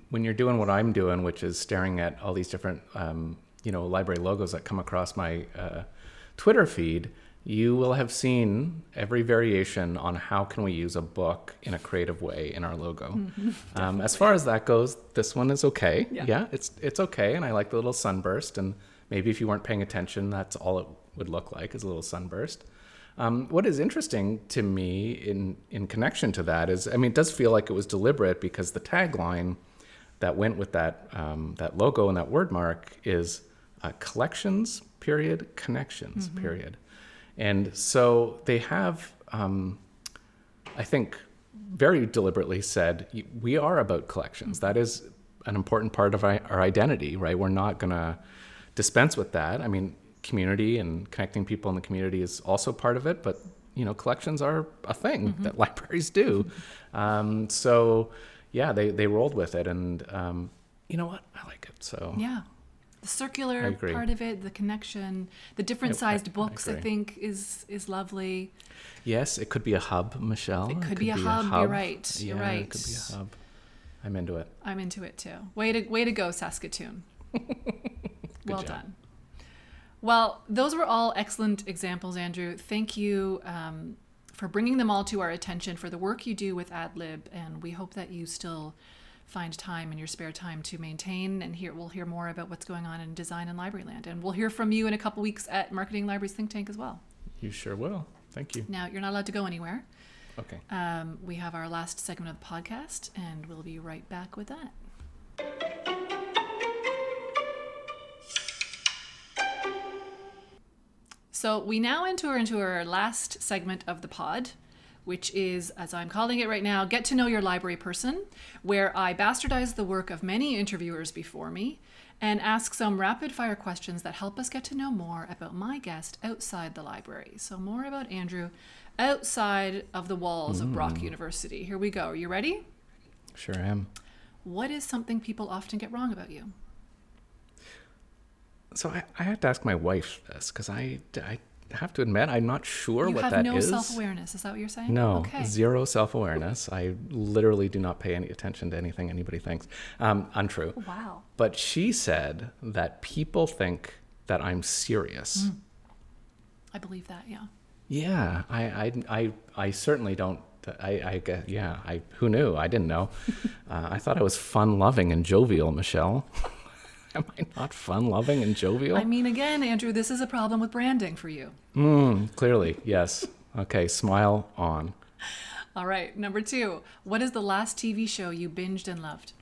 when you're doing what I'm doing, which is staring at all these different, um, you know, library logos that come across my uh, Twitter feed. You will have seen every variation on how can we use a book in a creative way in our logo. um, as far as that goes, this one is okay. Yeah. yeah, it's it's okay, and I like the little sunburst. And maybe if you weren't paying attention, that's all it would look like is a little sunburst. Um, what is interesting to me in in connection to that is, I mean, it does feel like it was deliberate because the tagline that went with that um, that logo and that word mark is uh, collections period connections period, and so they have, um, I think, very deliberately said we are about collections. That is an important part of our, identity, right? We're not gonna dispense with that. I mean, community and connecting people in the community is also part of it, but you know, collections are a thing that libraries do. Um, so, yeah, they they rolled with it, and um, you know what? I like it. So Yeah. The circular part of it, the connection, the different Yep, sized I books, I, agree. think is is lovely. yes, it could be a hub, Michelle. It could be a hub, you're right, you're Yeah, It could be right. a hub. I'm into it. I'm into it too. Way to way to go, Saskatoon. well job. done. Well, those were all excellent examples, Andrew. Thank you um, for bringing them all to our attention for the work you do with AdLib, and we hope that you still find time in your spare time to maintain and hear. We'll hear more about what's going on in design and library land, and we'll hear from you in a couple weeks at Marketing Libraries Think Tank as well. You sure will. Thank you. Now, you're not allowed to go anywhere. Okay. Um, we have our last segment of the podcast, and we'll be right back with that. So we now enter into our last segment of the pod, which is, as I'm calling it right now, Get to Know Your Library Person, where I bastardize the work of many interviewers before me and ask some rapid fire questions that help us get to know more about my guest outside the library. So, more about Andrew outside of the walls of Brock mm. University. Here we go. Are you ready? Sure I am. What is something people often get wrong about you? So I, I had to ask my wife this because I, I have to admit I'm not sure you what have that no is. self awareness. Is that what you're saying? No, Okay. zero self awareness. I literally do not pay any attention to anything anybody thinks. Um, untrue. Wow. But she said that people think that I'm serious. I believe that, yeah. Yeah, I, I, I, I certainly don't. I, I guess, yeah. I who knew? I didn't know. uh, I thought I was fun loving and jovial, Michelle. Am I not fun loving and jovial? I mean, again, Andrew, this is a problem with branding for you. Mm, clearly, yes. Okay, smile on. All right, number two. What is the last TV show you binged and loved?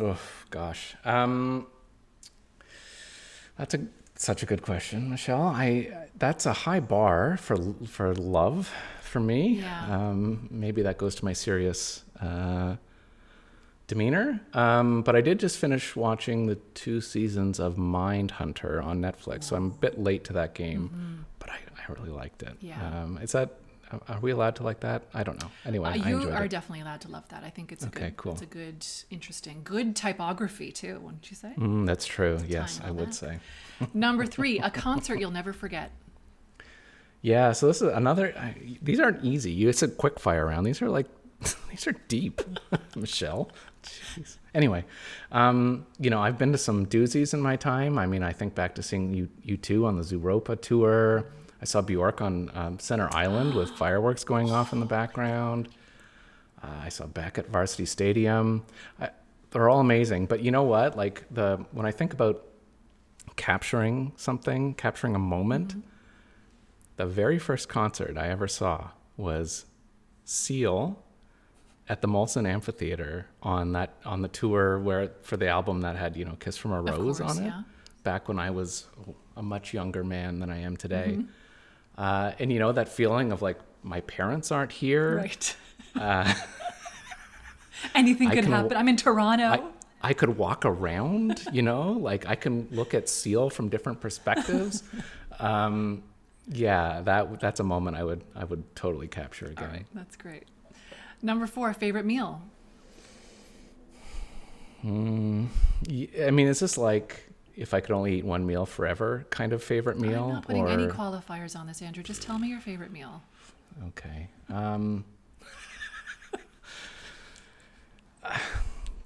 Oh gosh, um, that's a such a good question, Michelle. I that's a high bar for for love for me. Yeah. Um, maybe that goes to my serious uh, demeanor. Um, but I did just finish watching the two seasons of Mindhunter on Netflix, so I'm a bit late to that game. But I, I really liked it. Mm-hmm. Yeah. Um, is that are we allowed to like that? I don't know. Anyway, Uh, you are it. definitely allowed to love that. I think it's a Okay, good, cool. It's a good, interesting, good typography too. Wouldn't you say? Mm, that's true. Yes, I would that. say. Number three, a concert you'll never forget. Yeah, so this is another. I, these aren't easy. You it's a quick fire round. These are like, these are deep, Michelle. Jeez. Anyway, um, you know, I've been to some doozies in my time. I mean, I think back to seeing you, U2 on the Zooropa tour. I saw Bjork on um, Center Island with fireworks going off in the background. Uh, I saw Beck at Varsity Stadium. I, they're all amazing. But you know what? Like the when I think about capturing something, capturing a moment, the very first concert I ever saw was Seal at the Molson Amphitheater on that on the tour where for the album that had you know Kiss from a Rose course, on it. yeah. Back when I was a much younger man than I am today, Mm-hmm. uh, and you know that feeling of like my parents aren't here. Right. Anything could can- happen. I'm in Toronto. I, I could walk around, you know, like I can look at Seal from different perspectives. um, yeah, that that's a moment I would I would totally capture again. Right, that's great. Number four, favorite meal. Mm, I mean, is this like if I could only eat one meal forever kind of favorite meal? I'm not putting or... any qualifiers on this, Andrew. Just tell me your favorite meal. Okay. Um,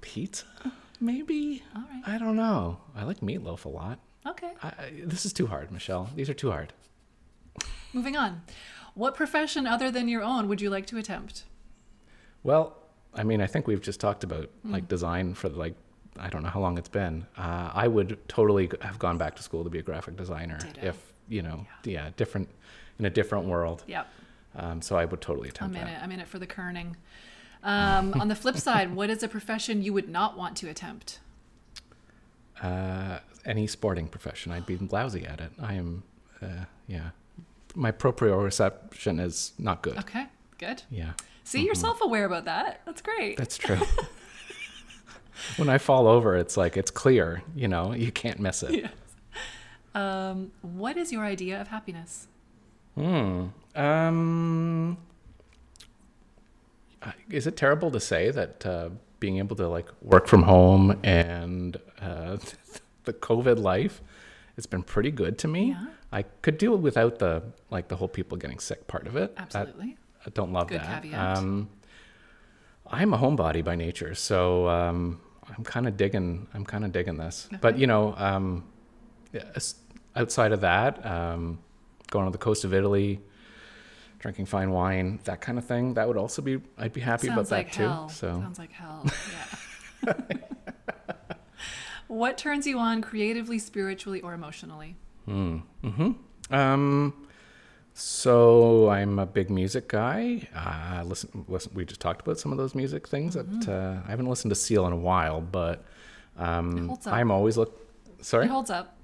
pizza, maybe. All right. I don't know. I like meatloaf a lot. Okay. I, I, this is too hard, Michelle. These are too hard. Moving on. What profession other than your own would you like to attempt? Well, I mean, I think we've just talked about Hmm. like design for like I don't know how long it's been. Uh, I would totally have gone back to school to be a graphic designer Ditto. if you know, yeah, different in a different world. Yep. Um, so I would totally attempt I'm in that. it. I'm in it for the kerning. Um, on the flip side, what is a profession you would not want to attempt? Uh, any sporting profession, I'd be lousy at it. I am, uh, yeah. My proprioception is not good. Okay, good. Yeah, See, you're self aware about that. That's great. Mm-hmm. that's true. when I fall over, it's like it's clear. You know, you can't miss it. yes. Um, what is your idea of happiness? Hmm. Um. Is it terrible to say that uh, being able to like work from home and uh, the COVID life, it's been pretty good to me. Yeah. I could do it without the like the whole people getting sick part of it. Absolutely. I don't love Good that. caveat. Um, I'm a homebody by nature, so um, I'm kind of digging. I'm kind of digging this. But you know, um, outside of that, um, going to the coast of Italy, drinking fine wine, that kind of thing, that would also be. I'd be happy Sounds about like that too. hell. So Sounds like hell. Yeah. what turns you on creatively, spiritually, or emotionally? Mm-hmm. Um, so I'm a big music guy. Uh, listen, listen. We just talked about some of those music things that uh, I haven't listened to Seal in a while, but Mm-hmm. It um, holds up. I'm always look. Sorry, It holds up.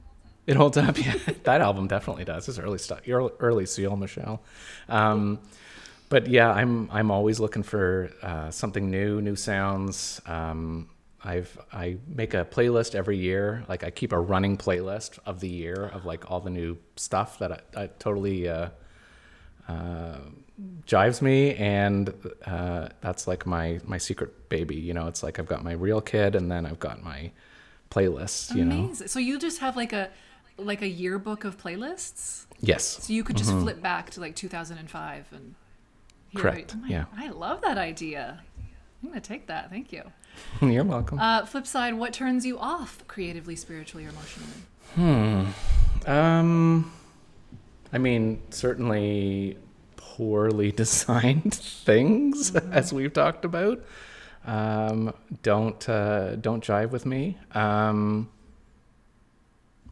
it holds up. Yeah, that album definitely does. It's early stuff. Early, early Seal, Michelle. Um, but yeah, I'm I'm always looking for uh, something new, new sounds. Um, I've I make a playlist every year. Like I keep a running playlist of the year of like all the new stuff that I, I totally uh, uh, jives me, and uh, that's like my my secret baby. You know, it's like I've got my real kid, and then I've got my playlist. You know, Amazing. So you just have like a like a yearbook of playlists. yes, So you could just flip back to like 2005 and. hear Mm-hmm. Correct, oh my- yeah. I love that idea. I'm gonna take that. Thank you. you're welcome. Uh, flip side, what turns you off creatively, spiritually, or emotionally? Hmm. Um, I mean, certainly poorly designed things, as we've talked about, um, don't uh, don't jive with me. Um,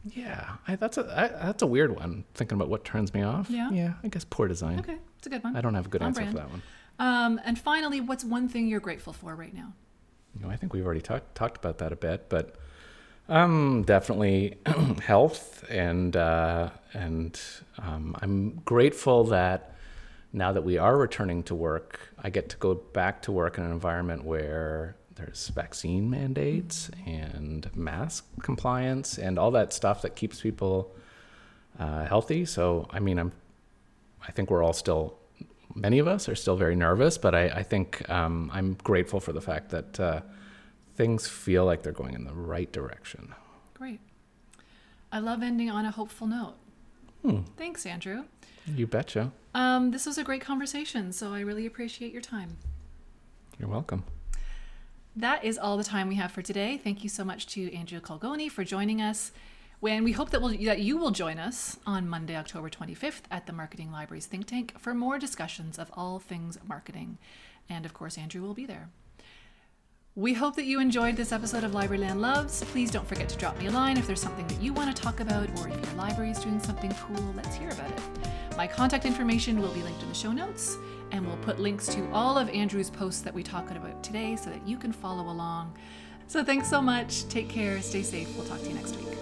yeah, I, that's a I, that's a weird one. Thinking about what turns me off. Yeah? yeah. I guess poor design. Okay, it's a good one. I don't have a good On answer brand. for that one. Um, and finally, what's one thing you're grateful for right now? You know, I think we've already talked talked about that a bit, but um, definitely health and uh, and um, I'm grateful that now that we are returning to work, I get to go back to work in an environment where there's vaccine mandates and mask compliance and all that stuff that keeps people uh, healthy. So, I mean, I'm I think we're all still many of us are still very nervous, but I, I think um, I'm grateful for the fact that uh, things feel like they're going in the right direction. Great. I love ending on a hopeful note. Hmm. Thanks, Andrew. You betcha. Um, this was a great conversation, so I really appreciate your time. You're welcome. That is all the time we have for today. Thank you so much to Andrew Colgoni for joining us. When we hope that, we'll, that you will join us on Monday, October 25th at the Marketing Libraries Think Tank for more discussions of all things marketing. And of course, Andrew will be there. We hope that you enjoyed this episode of Libraryland Loves. Please don't forget to drop me a line if there's something that you want to talk about, or if your library is doing something cool, let's hear about it. My contact information will be linked in the show notes, and we'll put links to all of Andrew's posts that we talked about today so that you can follow along. So thanks so much. Take care. Stay safe. We'll talk to you next week.